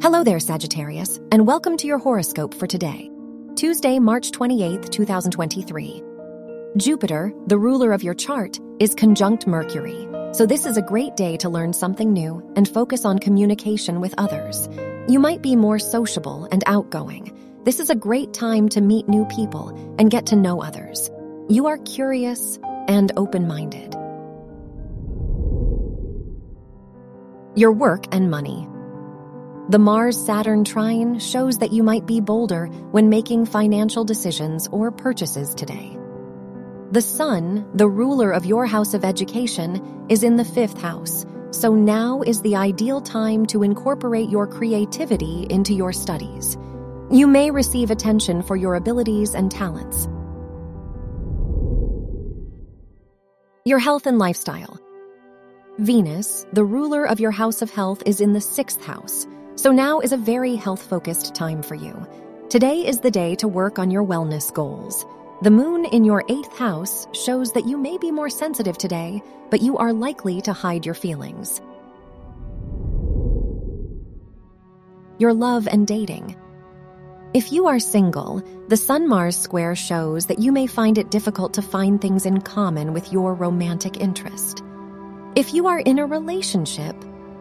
Hello there, Sagittarius, and welcome to your horoscope for today, Tuesday, March 28th, 2023. Jupiter, the ruler of your chart, is conjunct Mercury, so this is a great day to learn something new and focus on communication with others. You might be more sociable and outgoing. This is a great time to meet new people and get to know others. You are curious and open minded. Your work and money. The Mars Saturn trine shows that you might be bolder when making financial decisions or purchases today. The Sun, the ruler of your house of education, is in the fifth house, so now is the ideal time to incorporate your creativity into your studies. You may receive attention for your abilities and talents. Your health and lifestyle. Venus, the ruler of your house of health, is in the sixth house so now is a very health focused time for you. Today is the day to work on your wellness goals. The moon in your eighth house shows that you may be more sensitive today, but you are likely to hide your feelings. Your love and dating. If you are single, the Sun Mars square shows that you may find it difficult to find things in common with your romantic interest. If you are in a relationship,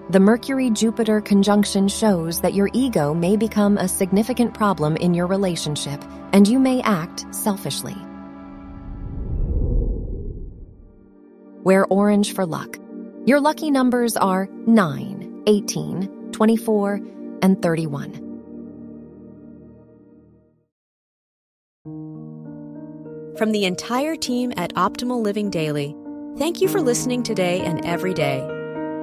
the Mercury Jupiter conjunction shows that your ego may become a significant problem in your relationship and you may act selfishly. Wear orange for luck. Your lucky numbers are 9, 18, 24, and 31. From the entire team at Optimal Living Daily, thank you for listening today and every day